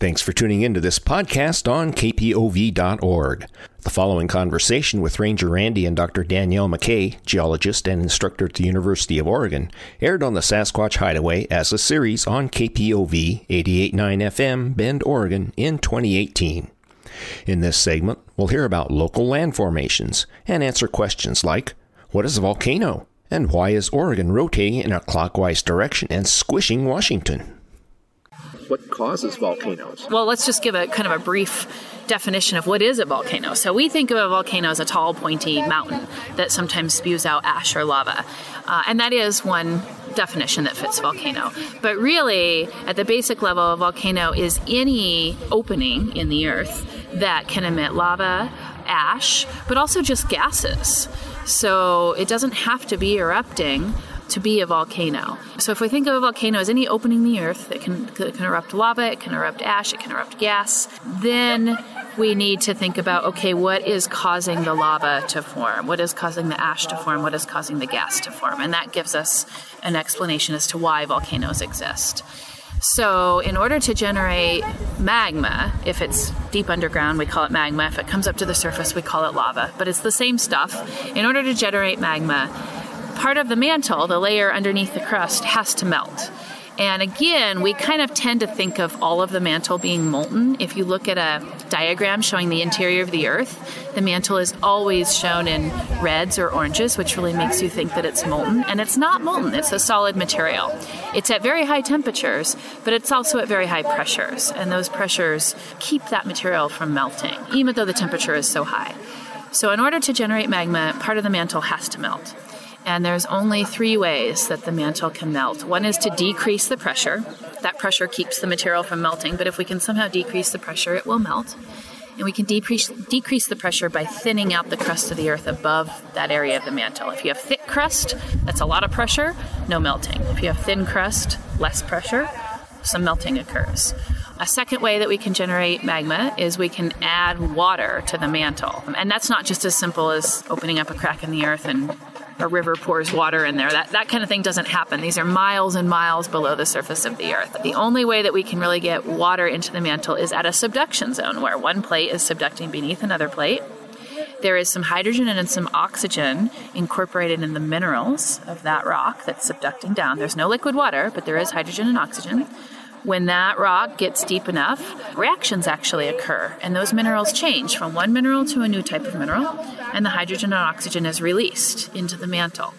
Thanks for tuning in to this podcast on kpov.org. The following conversation with Ranger Randy and Dr. Danielle McKay, geologist and instructor at the University of Oregon, aired on the Sasquatch Hideaway as a series on KPOV 88.9 FM, Bend, Oregon in 2018. In this segment, we'll hear about local land formations and answer questions like What is a volcano? And why is Oregon rotating in a clockwise direction and squishing Washington? What causes volcanoes? Well, let's just give a kind of a brief definition of what is a volcano. So we think of a volcano as a tall, pointy mountain that sometimes spews out ash or lava. Uh, and that is one definition that fits volcano. But really, at the basic level, a volcano is any opening in the earth that can emit lava, ash, but also just gases. So it doesn't have to be erupting to be a volcano. So if we think of a volcano as any opening in the earth, that can, it can erupt lava, it can erupt ash, it can erupt gas, then we need to think about okay, what is causing the lava to form? What is causing the ash to form? What is causing the gas to form? And that gives us an explanation as to why volcanoes exist. So, in order to generate magma, if it's deep underground, we call it magma. If it comes up to the surface, we call it lava. But it's the same stuff. In order to generate magma, part of the mantle, the layer underneath the crust, has to melt. And again, we kind of tend to think of all of the mantle being molten. If you look at a diagram showing the interior of the Earth, the mantle is always shown in reds or oranges, which really makes you think that it's molten. And it's not molten, it's a solid material. It's at very high temperatures, but it's also at very high pressures. And those pressures keep that material from melting, even though the temperature is so high. So, in order to generate magma, part of the mantle has to melt. And there's only three ways that the mantle can melt. One is to decrease the pressure. That pressure keeps the material from melting, but if we can somehow decrease the pressure, it will melt. And we can decrease, decrease the pressure by thinning out the crust of the earth above that area of the mantle. If you have thick crust, that's a lot of pressure, no melting. If you have thin crust, less pressure, some melting occurs. A second way that we can generate magma is we can add water to the mantle. And that's not just as simple as opening up a crack in the earth and a river pours water in there. That, that kind of thing doesn't happen. These are miles and miles below the surface of the Earth. The only way that we can really get water into the mantle is at a subduction zone where one plate is subducting beneath another plate. There is some hydrogen and some oxygen incorporated in the minerals of that rock that's subducting down. There's no liquid water, but there is hydrogen and oxygen. When that rock gets deep enough, reactions actually occur, and those minerals change from one mineral to a new type of mineral, and the hydrogen and oxygen is released into the mantle.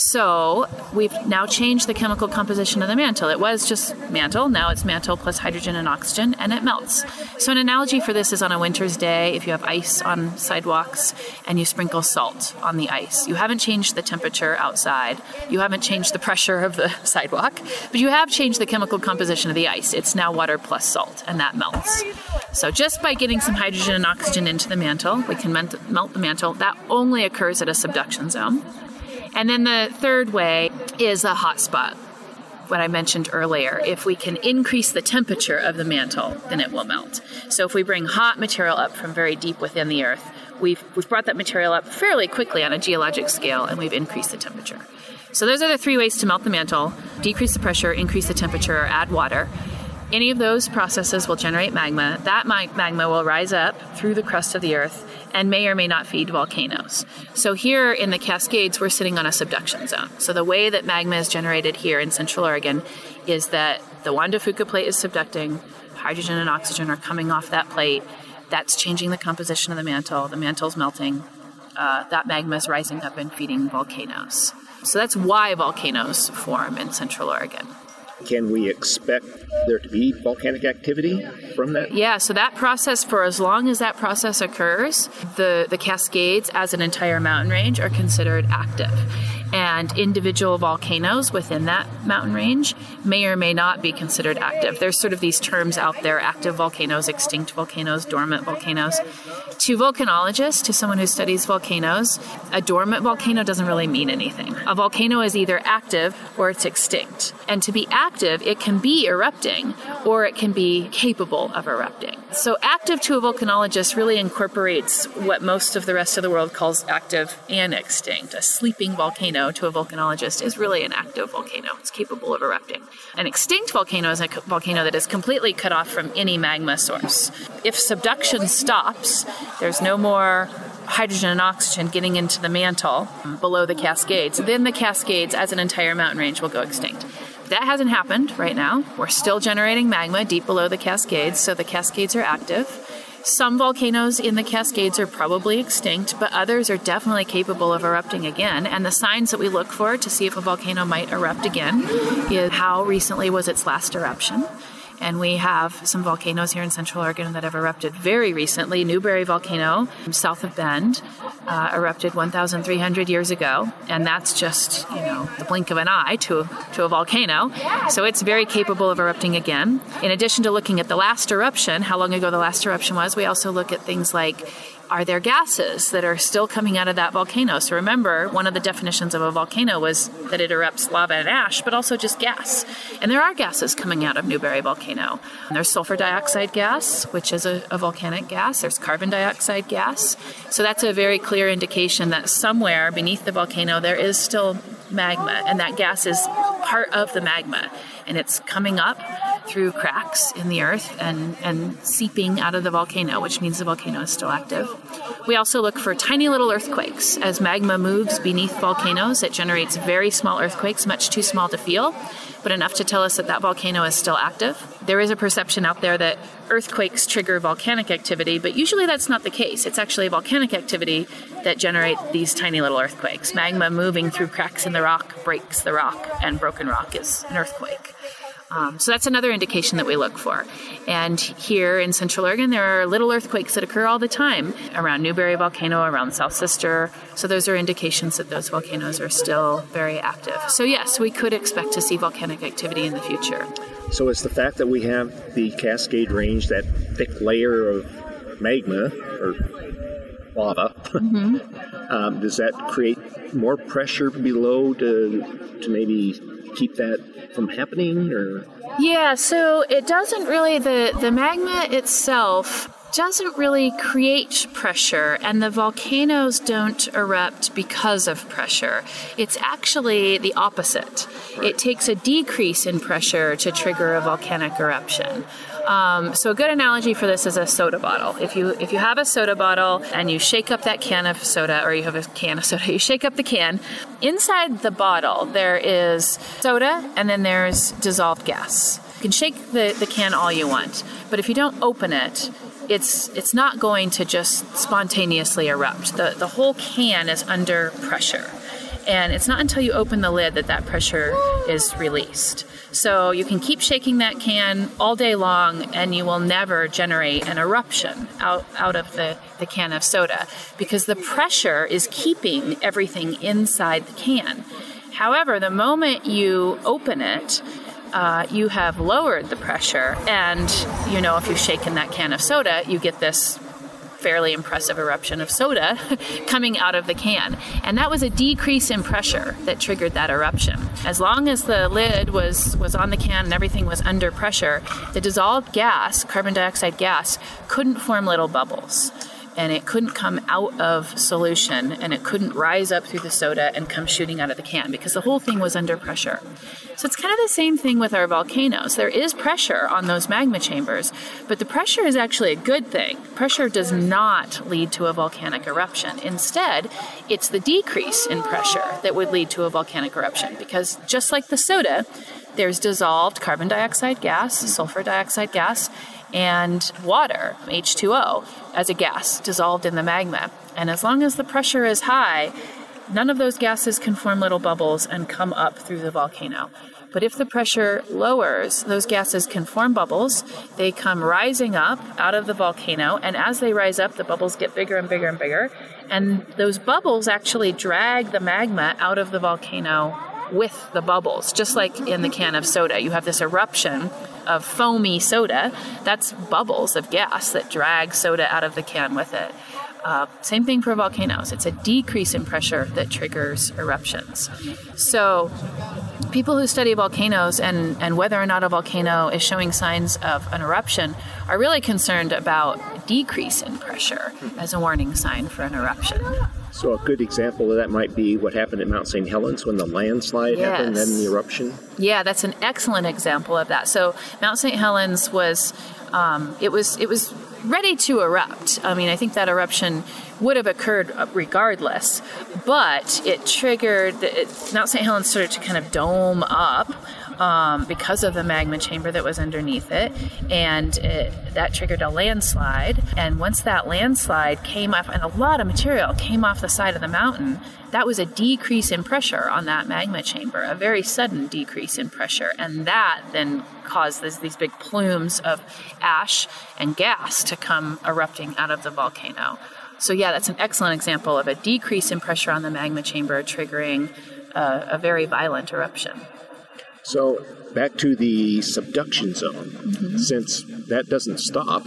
So we've now changed the chemical composition of the mantle. It was just mantle, now it's mantle plus hydrogen and oxygen, and it melts. So, an analogy for this is on a winter's day, if you have ice on sidewalks and you sprinkle salt on the ice. You haven't changed the temperature outside, you haven't changed the pressure of the sidewalk, but you have changed the chemical composition of the ice. It's now water plus salt, and that melts. So, just by getting some hydrogen and oxygen into the mantle, we can melt the mantle. That only occurs at a subduction zone. And then the third way is a hotspot. What I mentioned earlier. If we can increase the temperature of the mantle, then it will melt. So if we bring hot material up from very deep within the earth, we've, we've brought that material up fairly quickly on a geologic scale and we've increased the temperature. So those are the three ways to melt the mantle decrease the pressure, increase the temperature, or add water. Any of those processes will generate magma. That magma will rise up through the crust of the earth and may or may not feed volcanoes. So here in the Cascades, we're sitting on a subduction zone. So the way that magma is generated here in Central Oregon is that the Juan de Fuca plate is subducting, hydrogen and oxygen are coming off that plate. That's changing the composition of the mantle. The mantle's melting. Uh, that magma is rising up and feeding volcanoes. So that's why volcanoes form in Central Oregon. Can we expect there to be volcanic activity from that? Yeah, so that process, for as long as that process occurs, the, the Cascades as an entire mountain range are considered active. And individual volcanoes within that mountain range may or may not be considered active. There's sort of these terms out there active volcanoes, extinct volcanoes, dormant volcanoes. To volcanologists, to someone who studies volcanoes, a dormant volcano doesn't really mean anything. A volcano is either active or it's extinct. And to be active, it can be erupting or it can be capable of erupting. So, active to a volcanologist really incorporates what most of the rest of the world calls active and extinct. A sleeping volcano to a volcanologist is really an active volcano, it's capable of erupting. An extinct volcano is a volcano that is completely cut off from any magma source. If subduction stops, there's no more hydrogen and oxygen getting into the mantle below the Cascades, then the Cascades as an entire mountain range will go extinct. That hasn't happened right now. We're still generating magma deep below the Cascades, so the Cascades are active. Some volcanoes in the Cascades are probably extinct, but others are definitely capable of erupting again. And the signs that we look for to see if a volcano might erupt again is how recently was its last eruption and we have some volcanoes here in Central Oregon that have erupted very recently. Newberry Volcano, south of Bend, uh, erupted 1,300 years ago, and that's just you know the blink of an eye to to a volcano. So it's very capable of erupting again. In addition to looking at the last eruption, how long ago the last eruption was, we also look at things like are there gases that are still coming out of that volcano? So remember, one of the definitions of a volcano was that it erupts lava and ash, but also just gas. And there are gases coming out of Newberry Volcano. And there's sulfur dioxide gas, which is a, a volcanic gas. There's carbon dioxide gas. So that's a very clear indication that somewhere beneath the volcano there is still magma, and that gas is part of the magma, and it's coming up through cracks in the earth and, and seeping out of the volcano, which means the volcano is still active. We also look for tiny little earthquakes. As magma moves beneath volcanoes, it generates very small earthquakes, much too small to feel, but enough to tell us that that volcano is still active. There is a perception out there that earthquakes trigger volcanic activity, but usually that's not the case. It's actually volcanic activity that generate these tiny little earthquakes. Magma moving through cracks in the rock breaks the rock, and broken rock is an earthquake. Um, so that's another indication that we look for. And here in Central Oregon, there are little earthquakes that occur all the time around Newberry Volcano, around South Sister. So those are indications that those volcanoes are still very active. So yes, we could expect to see volcanic activity in the future. So it's the fact that we have the Cascade Range, that thick layer of magma or lava. Mm-hmm. um, does that create more pressure below to to maybe keep that from happening or yeah so it doesn't really the the magma itself doesn't really create pressure, and the volcanoes don't erupt because of pressure. It's actually the opposite. It takes a decrease in pressure to trigger a volcanic eruption. Um, so a good analogy for this is a soda bottle. If you if you have a soda bottle and you shake up that can of soda, or you have a can of soda, you shake up the can. Inside the bottle there is soda, and then there's dissolved gas. You can shake the, the can all you want, but if you don't open it, it's it's not going to just spontaneously erupt. The the whole can is under pressure. And it's not until you open the lid that that pressure is released. So you can keep shaking that can all day long and you will never generate an eruption out, out of the, the can of soda because the pressure is keeping everything inside the can. However, the moment you open it, uh, you have lowered the pressure, and you know, if you've shaken that can of soda, you get this fairly impressive eruption of soda coming out of the can. And that was a decrease in pressure that triggered that eruption. As long as the lid was, was on the can and everything was under pressure, the dissolved gas, carbon dioxide gas, couldn't form little bubbles and it couldn't come out of solution and it couldn't rise up through the soda and come shooting out of the can because the whole thing was under pressure. So it's kind of the same thing with our volcanoes. There is pressure on those magma chambers, but the pressure is actually a good thing. Pressure does not lead to a volcanic eruption. Instead, it's the decrease in pressure that would lead to a volcanic eruption because just like the soda, there's dissolved carbon dioxide gas, sulfur dioxide gas, and water, H2O, as a gas dissolved in the magma. And as long as the pressure is high, none of those gases can form little bubbles and come up through the volcano. But if the pressure lowers, those gases can form bubbles. They come rising up out of the volcano, and as they rise up, the bubbles get bigger and bigger and bigger. And those bubbles actually drag the magma out of the volcano with the bubbles, just like in the can of soda. You have this eruption of foamy soda. That's bubbles of gas that drag soda out of the can with it. Uh, same thing for volcanoes. It's a decrease in pressure that triggers eruptions. So, people who study volcanoes and, and whether or not a volcano is showing signs of an eruption are really concerned about decrease in pressure as a warning sign for an eruption. So, a good example of that might be what happened at Mount St. Helens when the landslide yes. happened, and the eruption. Yeah, that's an excellent example of that. So, Mount St. Helens was um, it was it was ready to erupt. I mean, I think that eruption would have occurred regardless, but it triggered it, Mount St. Helens started to kind of dome up um, because of the magma chamber that was underneath it, and it, that triggered a landslide. And once that landslide came off, and a lot of material came off the side of the mountain, that was a decrease in pressure on that magma chamber, a very sudden decrease in pressure, and that then caused this, these big plumes of ash and gas to come erupting out of the volcano. So, yeah, that's an excellent example of a decrease in pressure on the magma chamber triggering a, a very violent eruption. So back to the subduction zone, mm-hmm. since that doesn't stop,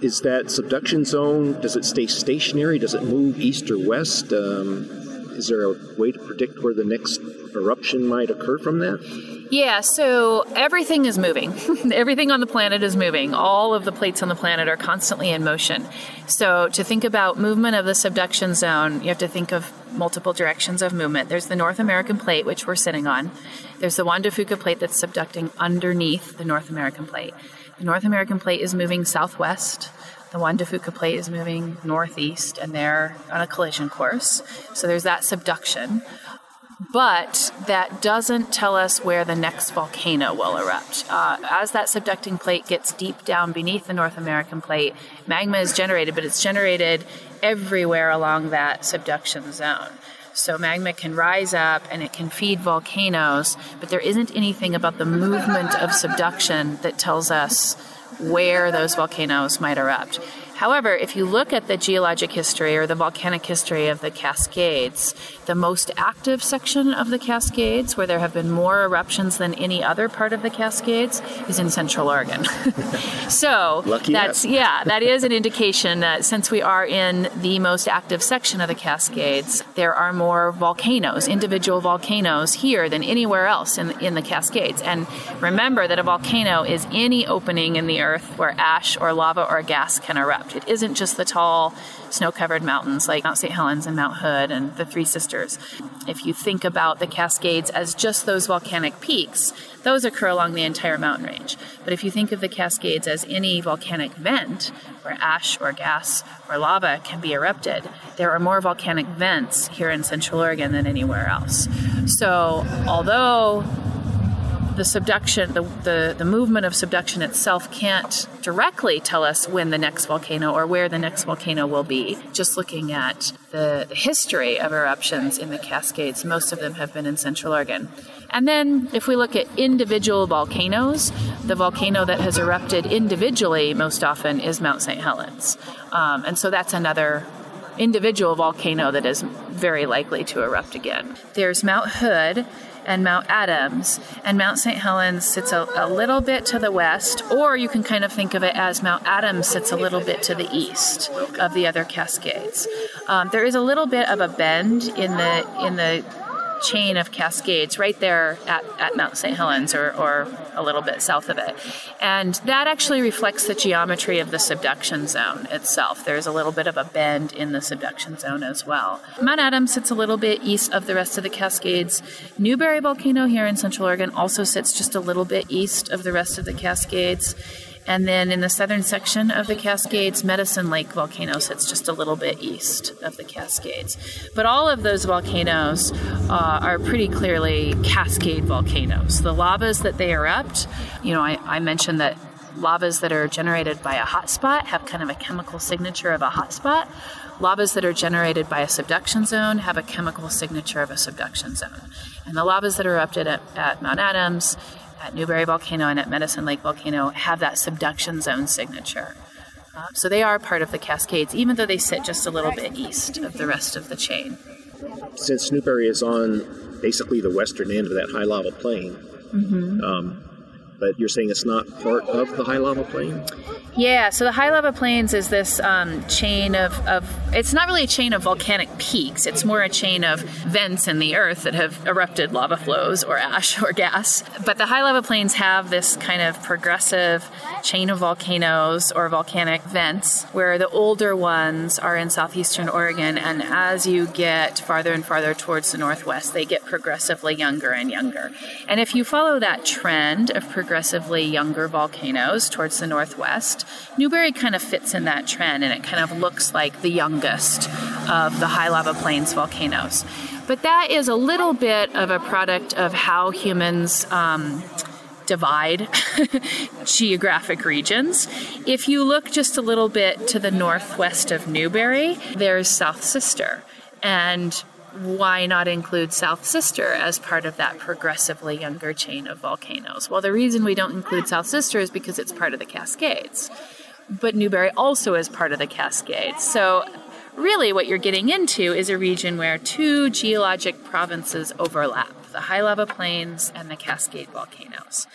is that subduction zone, does it stay stationary? Does it move east or west? Um, is there a way to predict where the next eruption might occur from that? Yeah, so everything is moving. everything on the planet is moving. All of the plates on the planet are constantly in motion. So to think about movement of the subduction zone, you have to think of multiple directions of movement. There's the North American plate, which we're sitting on. There's the Juan de Fuca plate that's subducting underneath the North American plate. The North American plate is moving southwest. The Juan de Fuca plate is moving northeast, and they're on a collision course. So there's that subduction but that doesn't tell us where the next volcano will erupt. Uh, as that subducting plate gets deep down beneath the North American plate, magma is generated, but it's generated everywhere along that subduction zone. So magma can rise up and it can feed volcanoes, but there isn't anything about the movement of subduction that tells us where those volcanoes might erupt. However, if you look at the geologic history or the volcanic history of the Cascades, the most active section of the Cascades, where there have been more eruptions than any other part of the Cascades, is in Central Oregon. so Lucky that's yeah, that is an indication that since we are in the most active section of the Cascades, there are more volcanoes, individual volcanoes here than anywhere else in in the Cascades. And remember that a volcano is any opening in the earth where ash or lava or gas can erupt. It isn't just the tall, snow covered mountains like Mount St. Helens and Mount Hood and the Three Sisters. If you think about the Cascades as just those volcanic peaks, those occur along the entire mountain range. But if you think of the Cascades as any volcanic vent where ash or gas or lava can be erupted, there are more volcanic vents here in Central Oregon than anywhere else. So, although the subduction, the, the, the movement of subduction itself can't directly tell us when the next volcano or where the next volcano will be. Just looking at the, the history of eruptions in the Cascades, most of them have been in Central Oregon. And then, if we look at individual volcanoes, the volcano that has erupted individually most often is Mount St. Helens. Um, and so that's another individual volcano that is very likely to erupt again. There's Mount Hood, and Mount Adams. And Mount St. Helens sits a, a, little bit to the west, or you can kind of think of it as Mount Adams sits a little bit to the east of the other Cascades. Um, there is a little bit of a bend in the in the chain of cascades right there at, at Mount St. Helens or, or a little bit south of it. And that actually reflects the geometry of the subduction zone itself. There's a little bit of a bend in the subduction zone as well. Mount Adams sits a little bit east of the rest of the Cascades. Newberry Volcano here in Central Oregon also sits just a little bit east of the rest of the Cascades. And then in the southern section of the Cascades, Medicine Lake volcano sits just a little bit east of the Cascades. But all of those volcanoes uh, are pretty clearly cascade volcanoes. The lavas that they erupt, you know, I, I mentioned that lavas that are generated by a hotspot have kind of a chemical signature of a hotspot. Lavas that are generated by a subduction zone have a chemical signature of a subduction zone. And the lavas that erupted at, at Mount Adams at Newberry Volcano and at Medicine Lake Volcano have that subduction zone signature. Uh, so they are part of the Cascades, even though they sit just a little bit east of the rest of the chain. Since Newberry is on basically the western end of that high lava plain. Mm-hmm. Um, but you're saying it's not part of the high lava plain? Yeah, so the high lava plains is this um, chain of, of, it's not really a chain of volcanic peaks, it's more a chain of vents in the earth that have erupted lava flows or ash or gas. But the high lava plains have this kind of progressive chain of volcanoes or volcanic vents where the older ones are in southeastern Oregon, and as you get farther and farther towards the northwest, they get progressively younger and younger. And if you follow that trend of progressively younger volcanoes towards the northwest, Newberry kind of fits in that trend and it kind of looks like the youngest of the high lava plains volcanoes. But that is a little bit of a product of how humans. Um, divide geographic regions. If you look just a little bit to the northwest of Newberry, there's South Sister. And why not include South Sister as part of that progressively younger chain of volcanoes? Well, the reason we don't include South Sister is because it's part of the Cascades. But Newberry also is part of the Cascades. So, really, what you're getting into is a region where two geologic provinces overlap the high lava plains and the Cascade volcanoes.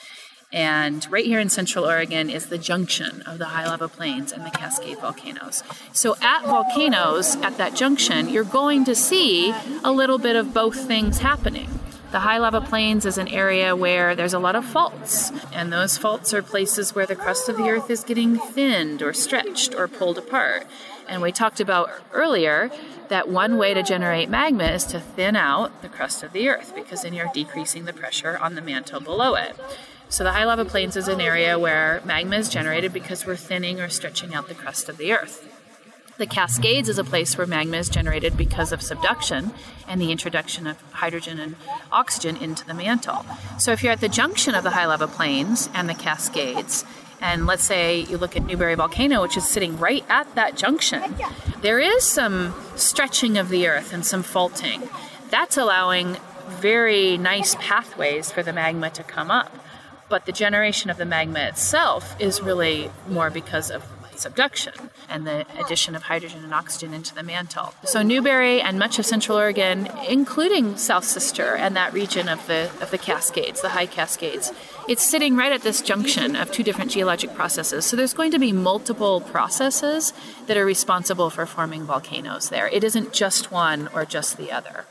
And right here in Central Oregon is the junction of the high lava plains and the Cascade volcanoes. So at volcanoes, at that junction, you're going to see a little bit of both things happening. The high lava plains is an area where there's a lot of faults, and those faults are places where the crust of the earth is getting thinned or stretched or pulled apart. And we talked about earlier that one way to generate magma is to thin out the crust of the earth because then you're decreasing the pressure on the mantle below it. So the high lava plains is an area where magma is generated because we're thinning or stretching out the crust of the earth. The Cascades is a place where magma is generated because of subduction and the introduction of hydrogen and oxygen into the mantle. So if you're at the junction of the high lava plains and the Cascades, and let's say you look at Newberry Volcano, which is sitting right at that junction, there is some stretching of the earth and some faulting. That's allowing very nice pathways for the magma to come up but the generation of the magma itself is really more because of subduction and the addition of hydrogen and oxygen into the mantle. So Newberry and much of Central Oregon, including South Sister and that region of the of the Cascades, the high Cascades, it's sitting right at this junction of two different geologic processes. So there's going to be multiple processes that are responsible for forming volcanoes there. It isn't just one or just the other.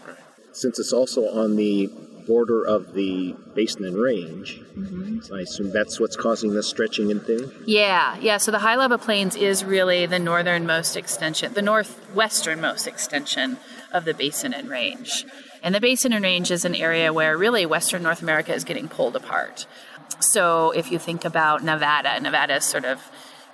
Since it's also on the border of the basin and range. Mm-hmm. So I assume that's what's causing the stretching and thinning? Yeah, yeah. So the high lava plains is really the northernmost extension, the northwesternmost extension of the basin and range. And the basin and range is an area where really Western North America is getting pulled apart. So if you think about Nevada, Nevada is sort of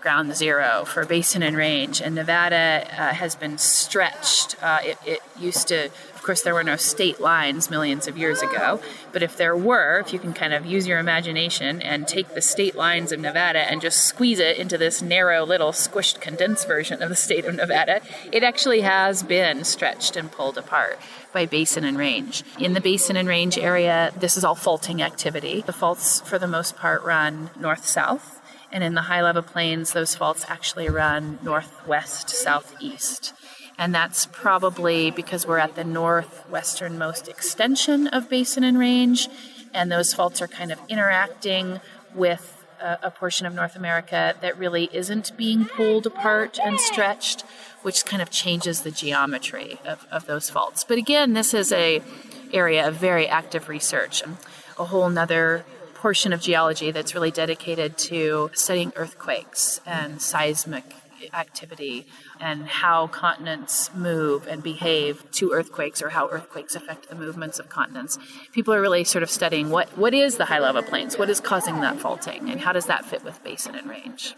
ground zero for basin and range, and Nevada uh, has been stretched. Uh, it, it, used to, course, there were no state lines millions of years ago, but if there were, if you can kind of use your imagination and take the state lines of Nevada and just squeeze it into this narrow little squished condensed version of the state of Nevada, it actually has been stretched and pulled apart by basin and range. In the basin and range area, this is all faulting activity. The faults, for the most part, run north south and in the high lava plains, those faults actually run northwest southeast. And that's probably because we're at the northwesternmost extension of basin and range, and those faults are kind of interacting with a, a, portion of North America that really isn't being pulled apart and stretched, which kind of changes the geometry of, of those faults. But again, this is a area of very active research. Um, a whole nother portion of geology that's really dedicated to studying earthquakes and seismic activity and how continents move and behave to earthquakes or how earthquakes affect the movements of continents. People are really sort of studying what, what is the high lava plains, what is causing that faulting, and how does that fit with basin and range.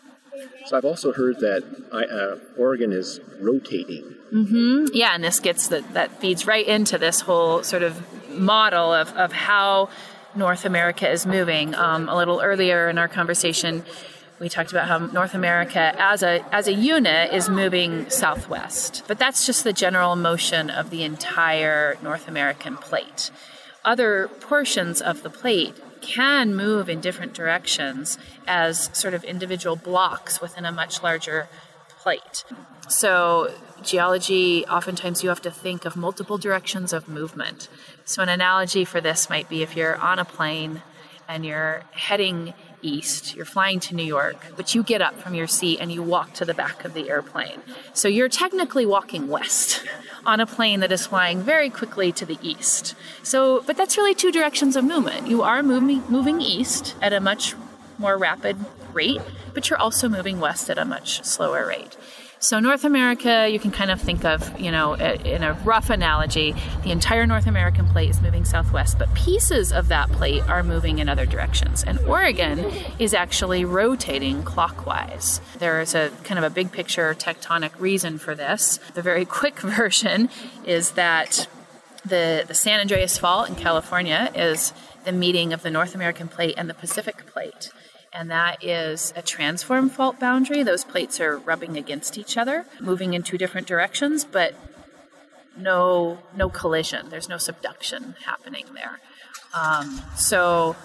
So I've also heard that uh, Oregon is rotating. Mm-hmm. Yeah, and this gets that that feeds right into this whole sort of model of, of how North America is moving. Um, a little earlier in our conversation, we talked about how North America as a as a unit is moving southwest, but that's just the general motion of the entire North American plate. Other portions of the plate can move in different directions as sort of individual blocks within a much larger plate. So, geology, oftentimes you have to think of multiple directions of movement. So, an analogy for this might be if you're on a plane and you're heading east, you're flying to New York, but you get up from your seat and you walk to the back of the airplane. So, you're technically walking west on a plane that is flying very quickly to the east. So, but that's really two directions of movement. You are moving moving east at a much more rapid rate, but you're also moving west at a much slower rate. So, North America, you can kind of think of, you know, in a rough analogy, the entire North American plate is moving southwest, but pieces of that plate are moving in other directions. And Oregon is actually rotating clockwise. There is a kind of a big picture tectonic reason for this. The very quick version is that the, the San Andreas Fault in California is the meeting of the North American plate and the Pacific plate and that is a transform fault boundary. Those plates are rubbing against each other, moving in two different directions, but no no collision. There's no subduction happening there. Um, so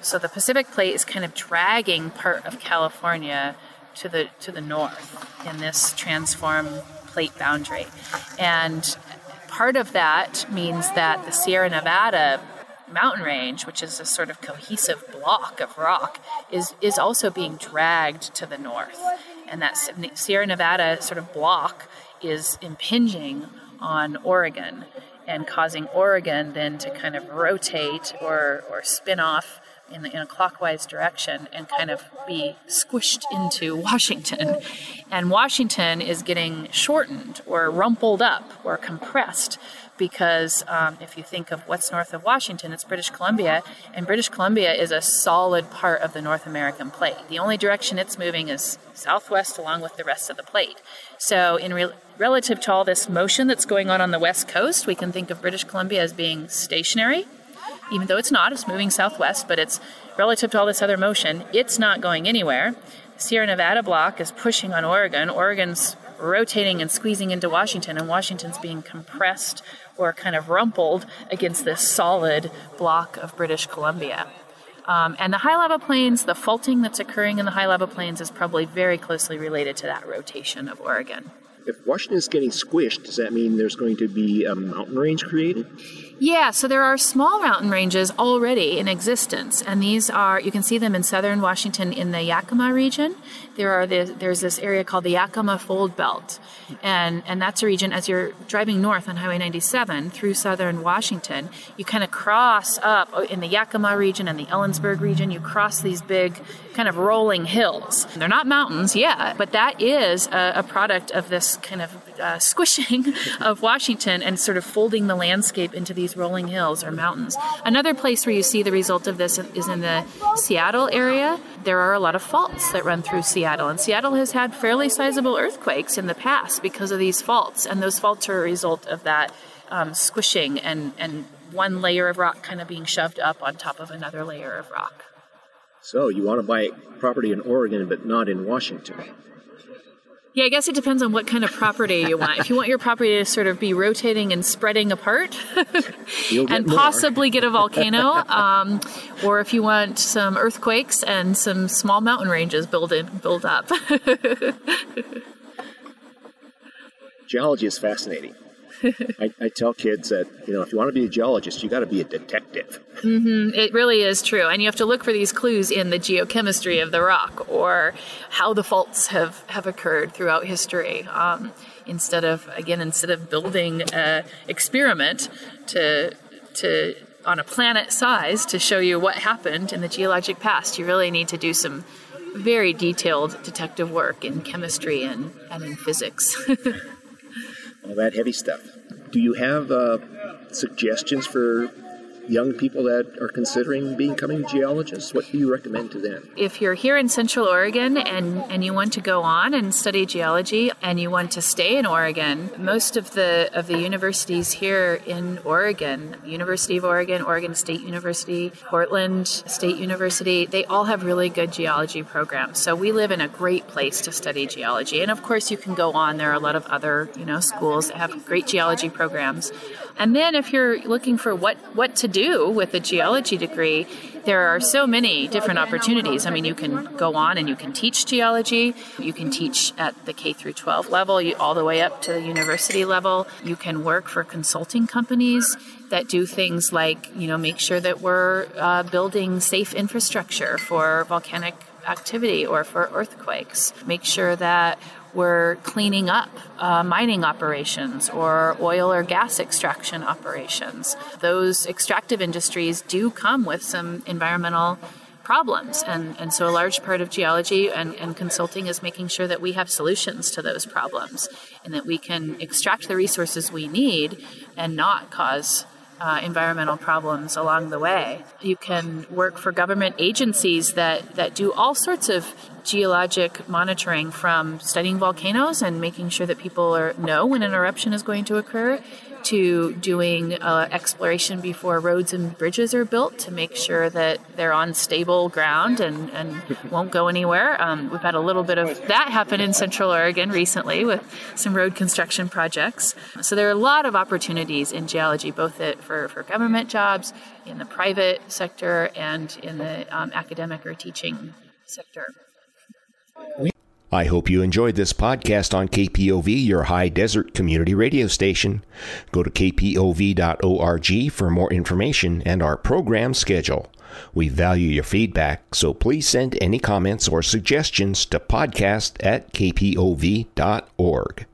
so the Pacific plate is kind of dragging part of California to the to the north in this transform plate boundary, and part of that means that the Sierra Nevada mountain range, which is a sort of cohesive block of rock, is is also being dragged to the north, and that Sierra Nevada sort of block is impinging on Oregon and causing Oregon then to kind of rotate or or spin off in, in, a clockwise direction and kind of be squished into Washington. And Washington is getting shortened or rumpled up or compressed because um, if you think of what's north of Washington, it's British Columbia, and British Columbia is a solid part of the North American plate. The only direction it's moving is southwest along with the rest of the plate. So, in re- relative to all this motion that's going on on the west coast, we can think of British Columbia as being stationary, even though it's not, it's moving southwest, but it's relative to all this other motion, it's not going anywhere. Sierra Nevada block is pushing on Oregon. Oregon's rotating and squeezing into Washington, and Washington's being compressed or kind of rumpled against this solid block of British Columbia. Um, and the high lava plains, the faulting that's occurring in the high lava plains is probably very closely related to that rotation of Oregon. If Washington is getting squished, does that mean there's going to be a mountain range created? Yeah, so there are small mountain ranges already in existence, and these are you can see them in southern Washington in the Yakima region. There are the, there's this area called the Yakima Fold Belt, and and that's a region as you're driving north on Highway 97 through southern Washington, you kind of cross up in the Yakima region and the Ellensburg region. You cross these big kind of rolling hills. They're not mountains, yet, but that is a, a product of this kind of uh, squishing of Washington and sort of folding the landscape into these rolling hills or mountains. Another place where you see the result of this is in the Seattle area. There are a lot of faults that run through Seattle, and Seattle has had fairly sizable earthquakes in the past because of these faults, and those faults are a result of that um, squishing and, and one layer of rock kind of being shoved up on top of another layer of rock. So you want to buy property in Oregon, but not in Washington. Yeah, I guess it depends on what kind of property you want. if you want your property to sort of be rotating and spreading apart and possibly get a volcano, um, or if you want some earthquakes and some small mountain ranges build in, build up. Geology is fascinating. I, I, tell kids that you know if you want to be a geologist, you got to be a detective. Mm-hmm. It really is true, and you have to look for these clues in the geochemistry of the rock or how the faults have have occurred throughout history. Um, instead of again, instead of building an experiment to to on a planet size to show you what happened in the geologic past, you really need to do some very detailed detective work in chemistry and, and in physics. all that heavy stuff. Do you have uh, suggestions for young people that are considering becoming geologists? What do you recommend to them? If you're here in Central Oregon and, and you want to go on and study geology and you want to stay in Oregon, most of the of the universities here in Oregon, University of Oregon, Oregon State University, Portland State University, they all have really good geology programs. So we live in a great place to study geology. And of course you can go on. There are a lot of other, you know, schools that have great geology programs. And then if you're looking for what, what to do with a geology degree, there are so many different opportunities. I mean, you can go on and you can teach geology. You can teach at the K through 12 level, all the way up to the university level. You can work for consulting companies that do things like, you know, make sure that we're uh, building safe infrastructure for volcanic activity or for earthquakes. Make sure that we're cleaning up uh, mining operations or oil or gas extraction operations. Those extractive industries do come with some environmental problems. And, and so a large part of geology and, and consulting is making sure that we have solutions to those problems and that we can extract the resources we need and not cause uh, environmental problems along the way. You can work for government agencies that, that do all sorts of geologic monitoring from studying volcanoes and making sure that people are, know when an eruption is going to occur to doing uh, exploration before roads and bridges are built to make sure that they're on stable ground and, and won't go anywhere. Um, we've had a little bit of that happen in Central Oregon recently with some road construction projects. So there are a lot of opportunities in geology, both for, for government jobs, in the private sector, and in the um, academic or teaching sector. I hope you enjoyed this podcast on KPOV, your high desert community radio station. Go to kpov.org for more information and our program schedule. We value your feedback, so please send any comments or suggestions to podcast at kpov.org.